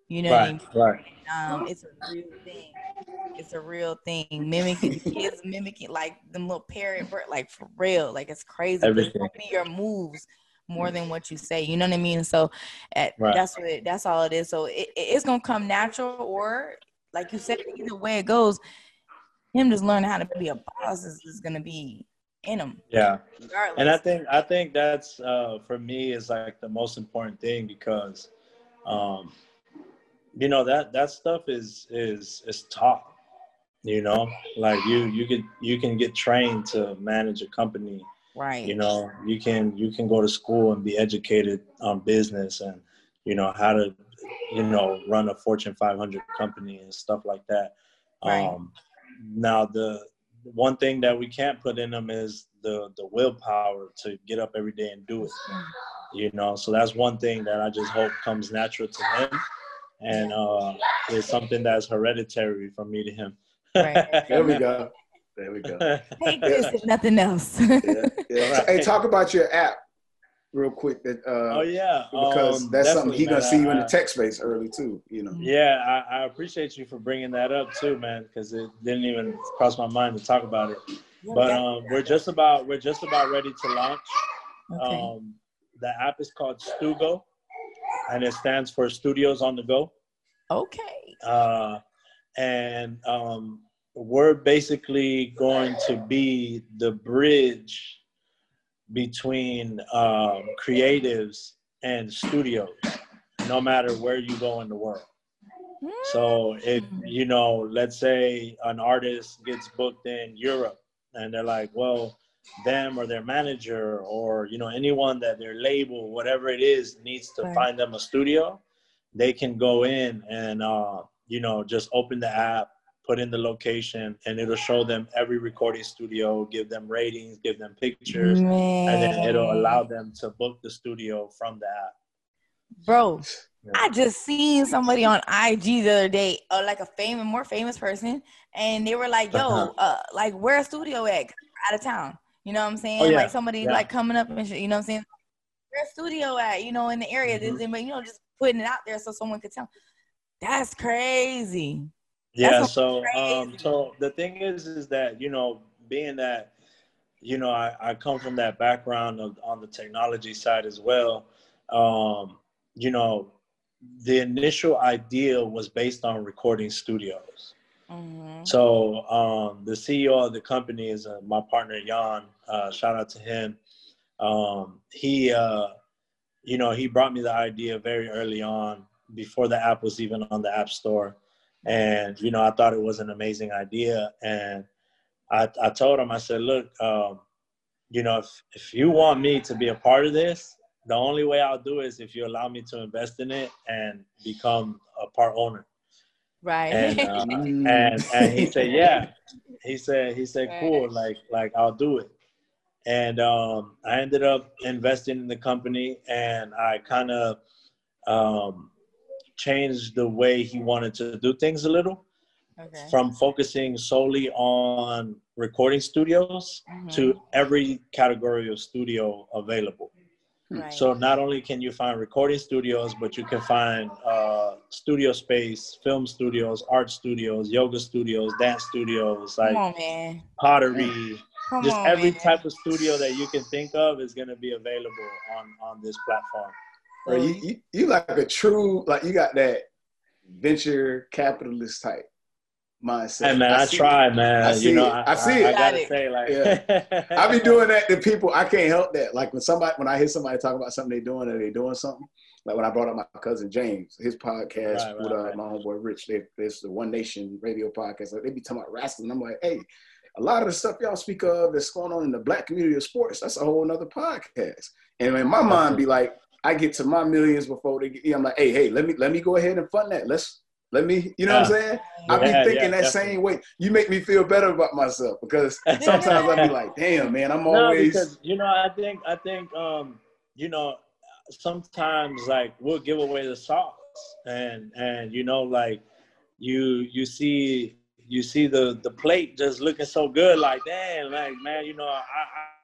You know right, what I mean? Right. Um, it's a real thing. It's a real thing. Mimicking kids mimicking like them little parrot bird, like for real. Like it's crazy. Everything. Your moves more than what you say. You know what I mean? So at, right. that's what that's all it is. So it, it's gonna come natural, or like you said, either way it goes, him just learning how to be a boss is, is gonna be in him. Yeah, regardless. and I think I think that's uh, for me is like the most important thing because, um, you know that that stuff is is is taught. You know, like you you can you can get trained to manage a company right you know you can you can go to school and be educated on business and you know how to you know run a fortune 500 company and stuff like that right. um now the one thing that we can't put in them is the the willpower to get up every day and do it you know so that's one thing that i just hope comes natural to him and uh it's something that's hereditary from me to him right. there we go there we go. Take this if nothing else. yeah, yeah. Hey, talk about your app real quick. That uh, oh yeah, because um, that's something he gonna see you in the tech space early too. You know. Yeah, I, I appreciate you for bringing that up too, man, because it didn't even cross my mind to talk about it. But um, we're just about we're just about ready to launch. Okay. Um, the app is called Stugo, and it stands for Studios on the Go. Okay. Uh, and um, we're basically going to be the bridge between um, creatives and studios, no matter where you go in the world. So if hmm. you know, let's say an artist gets booked in Europe and they're like, well, them or their manager or you know anyone that their label, whatever it is, needs to right. find them a studio, they can go in and uh, you know just open the app, put in the location, and it'll show them every recording studio, give them ratings, give them pictures, Man. and then it'll allow them to book the studio from the app. Bro, yeah. I just seen somebody on IG the other day, uh, like a famous, more famous person, and they were like, "Yo, uh-huh. uh, like where a studio at? Out of town." You know what I'm saying? Oh, yeah. Like somebody yeah. like coming up and shit, you know what I'm saying? Where studio at? You know, in the area, mm-hmm. you know, just putting it out there so someone could tell. That's crazy. Yeah. So, um, so the thing is, is that you know, being that you know, I, I come from that background of on the technology side as well. Um, you know, the initial idea was based on recording studios. Mm-hmm. So um, the CEO of the company is uh, my partner Jan. Uh, shout out to him. Um, he, uh, you know, he brought me the idea very early on before the app was even on the App Store. And, you know, I thought it was an amazing idea. And I, I told him, I said, look, um, you know, if, if you want me to be a part of this, the only way I'll do is if you allow me to invest in it and become a part owner. Right. And, uh, and, and he said, yeah. He said, he said, cool. Like, like I'll do it. And um, I ended up investing in the company and I kind of, um, changed the way he wanted to do things a little okay. from focusing solely on recording studios mm-hmm. to every category of studio available. Right. So not only can you find recording studios, but you can find uh, studio space, film studios, art studios, yoga studios, dance studios, like on, pottery. Come just on, every man. type of studio that you can think of is going to be available on on this platform. Bro, you, you, you like a true like you got that venture capitalist type mindset. Hey man, I, I try, man. I see you know, it. I, I see I, it. I gotta it. say, like, yeah. I be doing that to people. I can't help that. Like when somebody, when I hear somebody talk about something they're doing or they doing something. Like when I brought up my cousin James, his podcast right, with uh, right. my homeboy Rich. They, it's the One Nation radio podcast. Like they be talking about wrestling. I'm like, hey, a lot of the stuff y'all speak of that's going on in the black community of sports, that's a whole nother podcast. And in my mind, be like, I get to my millions before they get. I'm like, hey, hey, let me let me go ahead and fund that. Let's let me, you know what I'm saying? Yeah, I be thinking yeah, that definitely. same way. You make me feel better about myself because sometimes I be like, damn, man, I'm always. No, because, you know, I think I think um, you know, sometimes like we'll give away the sauce, and and you know, like you you see you see the the plate just looking so good, like damn, like man, you know, I, I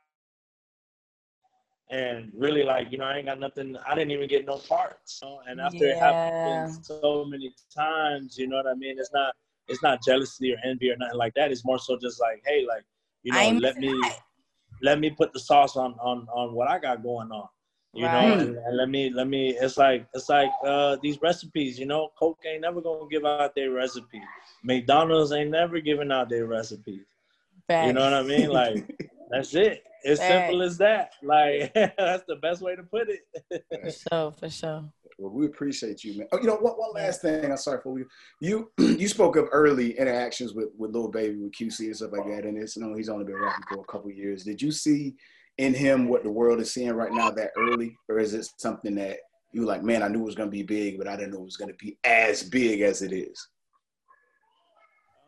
and really like you know I ain't got nothing. I didn't even get no parts. You know? And after yeah. it happened so many times, you know what I mean. It's not it's not jealousy or envy or nothing like that. It's more so just like hey, like you know, I'm, let me let me put the sauce on on on what I got going on you right. know and, and, let me let me it's like it's like uh these recipes you know coke ain't never gonna give out their recipe mcdonald's ain't never giving out their recipes Facts. you know what i mean like that's it it's Facts. simple as that like that's the best way to put it for sure for sure well, we appreciate you, man. Oh, you know, one, one last thing. I'm sorry for you. You you spoke of early interactions with with Lil Baby, with QC and stuff like that, and it's you know he's only been rapping for a couple years. Did you see in him what the world is seeing right now that early, or is it something that you like, man, I knew it was going to be big, but I didn't know it was going to be as big as it is?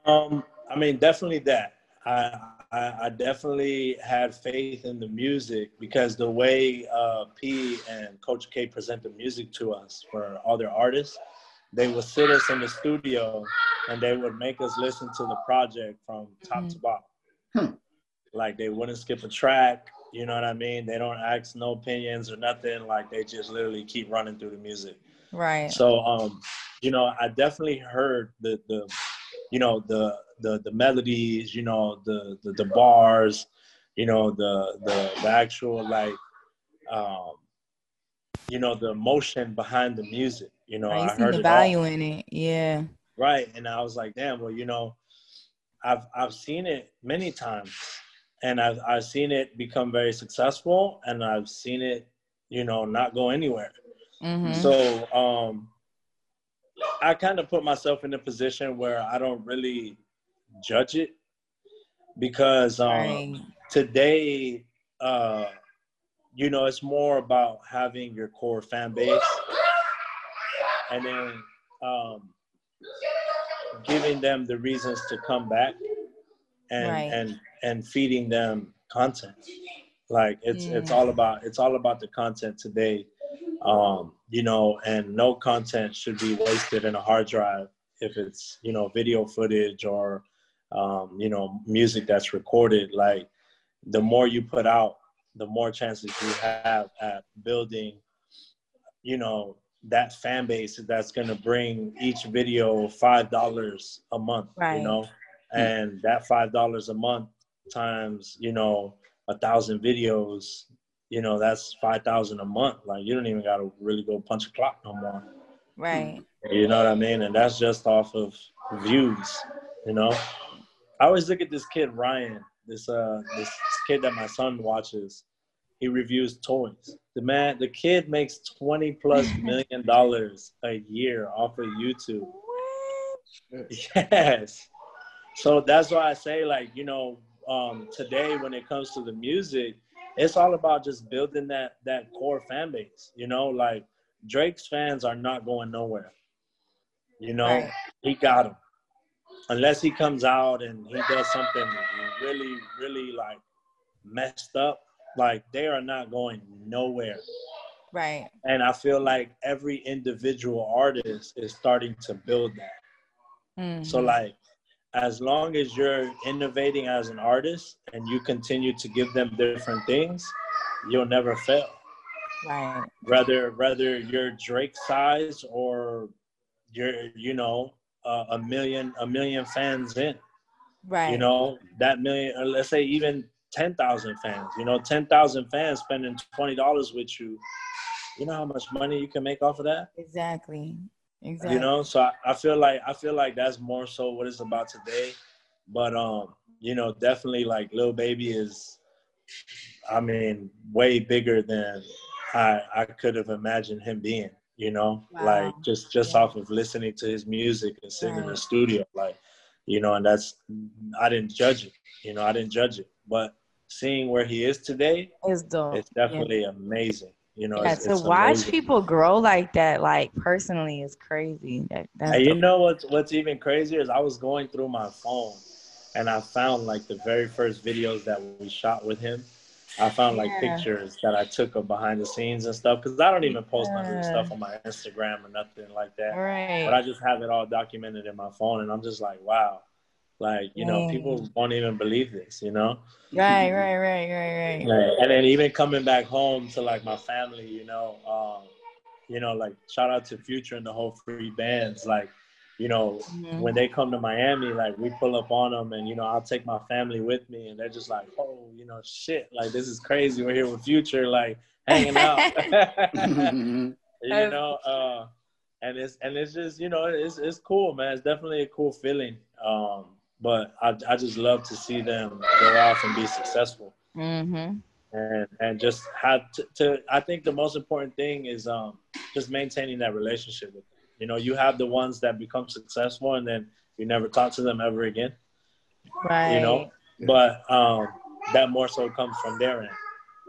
Um, I mean, definitely that. I, I, I definitely had faith in the music because the way uh, P and Coach K present the music to us for all their artists, they would sit us in the studio and they would make us listen to the project from top mm-hmm. to bottom. Hmm. Like they wouldn't skip a track. You know what I mean? They don't ask no opinions or nothing. Like they just literally keep running through the music. Right. So um, you know, I definitely heard the the you know the the the melodies, you know, the the, the bars, you know, the the the actual like um you know the emotion behind the music. You know, I heard the value all. in it. Yeah. Right. And I was like, damn, well, you know, I've I've seen it many times and I've I've seen it become very successful, and I've seen it, you know, not go anywhere. Mm-hmm. So um, I kind of put myself in a position where I don't really judge it because um, right. today, uh, you know, it's more about having your core fan base, and then um, giving them the reasons to come back and right. and and feeding them content like it's yeah. it's all about it's all about the content today um you know and no content should be wasted in a hard drive if it's you know video footage or um you know music that's recorded like the more you put out the more chances you have at building you know that fan base that's going to bring each video five dollars a month right. you know and that five dollars a month times you know a thousand videos you know that's five thousand a month. Like you don't even gotta really go punch a clock no more. Right. You know what i mean? And that's just off of views you know i always look at this kid ryan this uh this kid that my son watches he reviews toys the man the kid makes 20 plus million dollars a year off of youtube yes so that's why I say, like, you know, um, today when it comes to the music, it's all about just building that that core fan base. You know, like Drake's fans are not going nowhere. You know, right. he got them. Unless he comes out and he does something really, really like messed up, like they are not going nowhere. Right. And I feel like every individual artist is starting to build that. Mm-hmm. So like as long as you're innovating as an artist and you continue to give them different things, you'll never fail. Right. Whether whether you're Drake size or you're you know uh, a million a million fans in. Right. You know that million. Uh, let's say even ten thousand fans. You know, ten thousand fans spending twenty dollars with you. You know how much money you can make off of that? Exactly. Exactly. You know, so I, I feel like I feel like that's more so what it's about today. But um, you know, definitely like Lil Baby is I mean, way bigger than I I could have imagined him being, you know? Wow. Like just just yeah. off of listening to his music and sitting right. in the studio. Like you know, and that's I didn't judge it, you know, I didn't judge it, but seeing where he is today is dope. It's definitely yeah. amazing. You know, yeah, it's, to it's watch amazing. people grow like that, like personally, is crazy. That, and you know what's what's even crazier is I was going through my phone, and I found like the very first videos that we shot with him. I found like yeah. pictures that I took of behind the scenes and stuff because I don't even post yeah. none of stuff on my Instagram or nothing like that. Right. But I just have it all documented in my phone, and I'm just like, wow, like you know, people won't even believe this, you know. Right, right, right, right, right. And then even coming back home to like my family, you know, um, you know, like shout out to Future and the whole Freebandz, like you know, mm-hmm. when they come to Miami, like we pull up on them and, you know, I'll take my family with me and they're just like, oh, you know, shit, like this is crazy. We're here with Future, like hanging out. you know, uh, and it's, and it's just, you know, it's, it's cool, man. It's definitely a cool feeling. Um, but I, I just love to see them go off and be successful. Mm-hmm. And, and just have to, to, I think the most important thing is um, just maintaining that relationship with them you know, you have the ones that become successful and then you never talk to them ever again. Right. You know, but um, that more so comes from their end.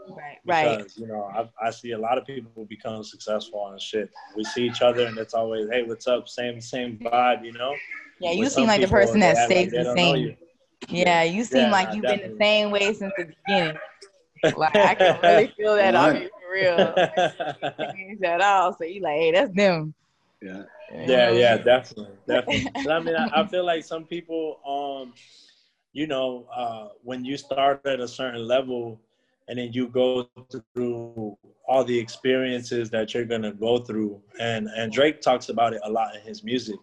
Right. Because, right. You know, I, I see a lot of people become successful and shit. We see each other and it's always, hey, what's up? Same same vibe. You know. Yeah, you With seem like the person that stays like the same. Yeah, you seem yeah, like you've definitely. been the same way since the beginning. Like I can really feel that on you for real. at all. So you like, hey, that's them. Yeah. Yeah, yeah, definitely, definitely. I mean, I, I, feel like some people, um, you know, uh, when you start at a certain level, and then you go through all the experiences that you're gonna go through, and and Drake talks about it a lot in his music.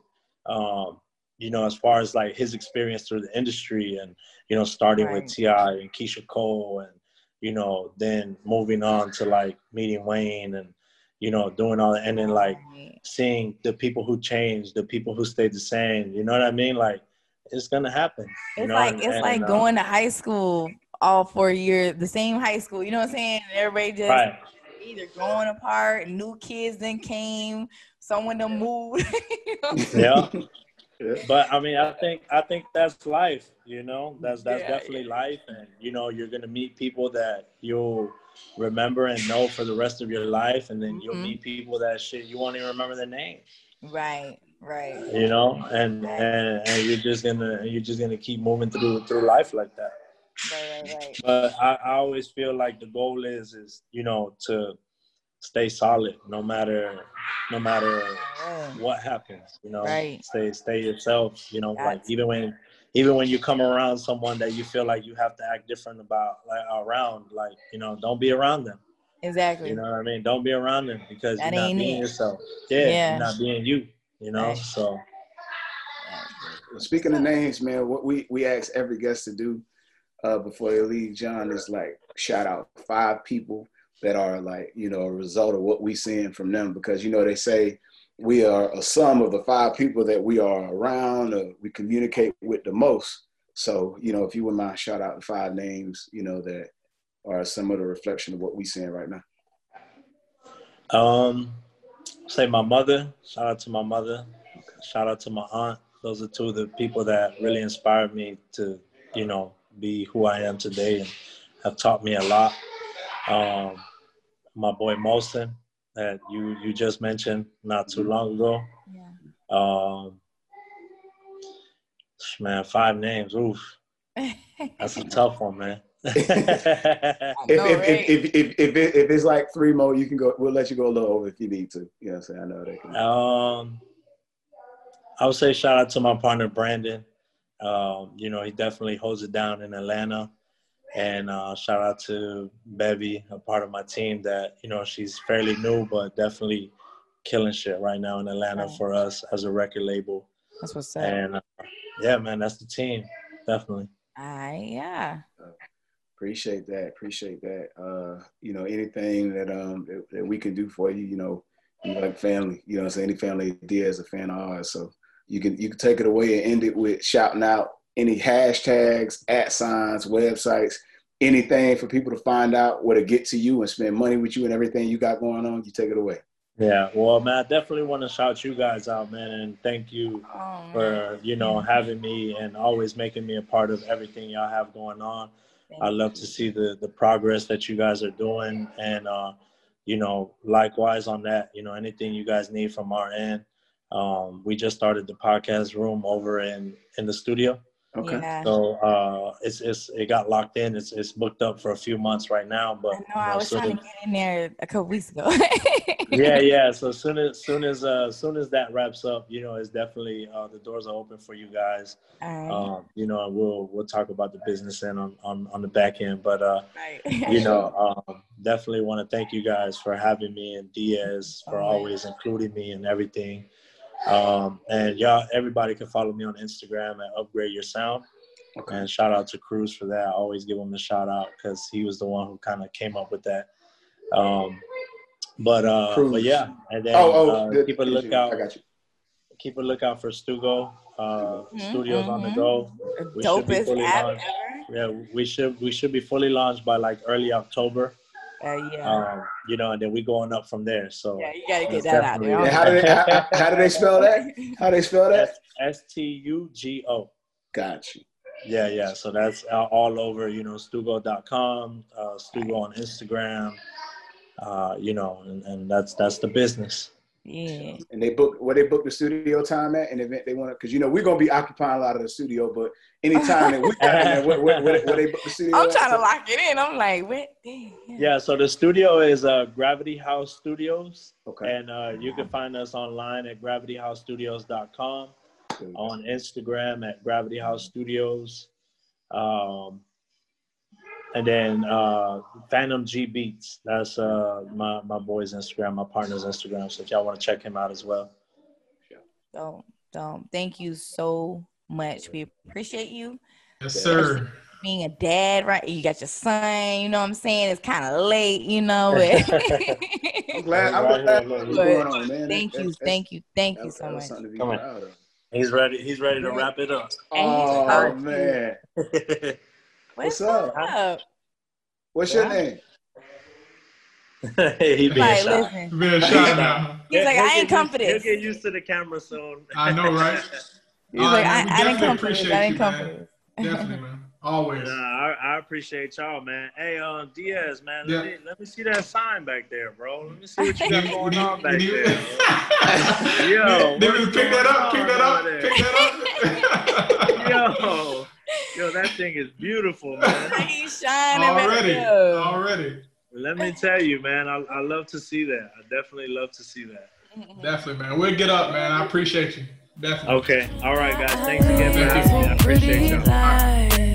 Um, you know, as far as like his experience through the industry, and you know, starting right. with T.I. and Keyshia Cole, and you know, then moving on to like meeting Wayne and you know, doing all that, and then like seeing the people who changed, the people who stayed the same. You know what I mean? Like it's gonna happen. It's know? like it's and, like uh, going to high school all four years, the same high school. You know what I'm saying? Everybody just right. either growing apart, new kids then came, someone to move. you know? Yeah. But I mean, I think I think that's life. You know, that's that's yeah, definitely yeah. life, and you know, you're gonna meet people that you'll remember and know for the rest of your life, and then mm-hmm. you'll meet people that shit you won't even remember the name. Right, right. You know, and and, and you're just gonna you're just gonna keep moving through through life like that. Right, right, right. But I, I always feel like the goal is is you know to stay solid no matter no matter what happens you know right. stay stay yourself you know That's like even when even when you come around someone that you feel like you have to act different about like around like you know don't be around them. Exactly. You know what i mean? Don't be around them because that you're not being it. yourself. Yeah, yeah, you're not being you you know? Right. so speaking of names man what we we ask every guest to do uh, before they leave john is like shout out five people that are like you know a result of what we seeing from them because you know they say we are a sum of the five people that we are around or we communicate with the most. So, you know, if you would mind shout out the five names, you know, that are some of the reflection of what we're seeing right now. Um, say my mother, shout out to my mother, shout out to my aunt. Those are two of the people that really inspired me to, you know, be who I am today and have taught me a lot. Um, my boy Molson, that you you just mentioned not too long ago. Yeah. Um, man, five names. Oof, that's a tough one, man. if, if, if, if, if, if, it's like three more, you can go. We'll let you go a little over if you need to. You know what I'm saying? I know that. Can... Um, I would say shout out to my partner Brandon. Um, you know, he definitely holds it down in Atlanta. And uh, shout out to Bevy, a part of my team that, you know, she's fairly new, but definitely killing shit right now in Atlanta for us as a record label. That's what's up. And uh, yeah, man, that's the team. Definitely. I, yeah. appreciate that. Appreciate that. Uh, you know, anything that, um, that, that we can do for you, you know, you like family, you know, so any family idea is a fan of ours. So you can, you can take it away and end it with shouting out any hashtags, at signs, websites, anything for people to find out where to get to you and spend money with you and everything you got going on, you take it away. Yeah, well, man, I definitely want to shout you guys out, man, and thank you oh, for you know having me and always making me a part of everything y'all have going on. Thank I love you. to see the the progress that you guys are doing, and uh, you know, likewise on that, you know, anything you guys need from our end. Um, we just started the podcast room over in in the studio. Okay. Yeah. So uh, it's it's it got locked in. It's it's booked up for a few months right now. But I know, you know I was trying of, to get in there a couple weeks ago. yeah, yeah. So soon as soon as uh soon as that wraps up, you know, it's definitely uh, the doors are open for you guys. All right. Um, you know, we'll we'll talk about the business end on on, on the back end, but uh, right. you know, um, definitely want to thank you guys for having me and Diaz for always including me and everything. Um, and y'all, everybody can follow me on Instagram at Upgrade Your Sound. Okay. And shout out to Cruz for that. I always give him a shout out because he was the one who kind of came up with that. Um, but uh, but yeah, and then oh, oh, uh, keep a lookout. I got you. Keep a lookout for Stugo uh, mm-hmm, Studios mm-hmm. on the go. We Dopest app ever. Yeah, we should we should be fully launched by like early October. Uh, yeah. Um, you know, and then we going up from there. So yeah, you gotta get that out there. how, do they, how, how, do they spell that? How do they spell that? S T U G O. Got you. Yeah, yeah. So that's all over. You know, Stugo.com, uh, Stugo on Instagram. Uh, you know, and, and that's that's the business. Yeah. And they book where they book the studio time at an event they want to, because you know we're gonna be occupying a lot of the studio, but anytime that we got where, where, where, where, they book the studio. I'm trying to lock it in. I'm like, what? Yeah. yeah. So the studio is uh, Gravity House Studios. Okay. And uh, you can find us online at gravityhousestudios.com, on Instagram at Gravity House Studios. Um, and then uh, Phantom G Beats. That's uh, my my boy's Instagram, my partner's Instagram. So if y'all want to check him out as well. So, so thank you so much. We appreciate you. Yes, sir. Being a dad, right? You got your son. You know what I'm saying? It's kind of late, you know. I'm glad. I'm glad. On, thank, you, thank you, thank you, so much. Come on. He's ready. He's ready to wrap it up. Oh man. What's, What's up? up? What's your name? he being like, shy. Listen. Being shy now. He's like, I ain't come for this. He'll get used to the camera soon. I know, right? He's uh, like, I, I didn't come for this. I didn't come for this. Definitely, man. Always. Nah, I, I, appreciate y'all, man. Hey, um, Diaz, man, yeah. let, me, let me see that sign back there, bro. Let me see what you got going on back there. Yo, Did you pick that up? Pick that up? Pick that up? Yo. Yo, that thing is beautiful, man. He's shining already. Already. Let me tell you, man. I, I love to see that. I definitely love to see that. Definitely, man. We'll get up, man. I appreciate you. Definitely. Okay. All right, guys. Thanks again for having me. I appreciate y'all.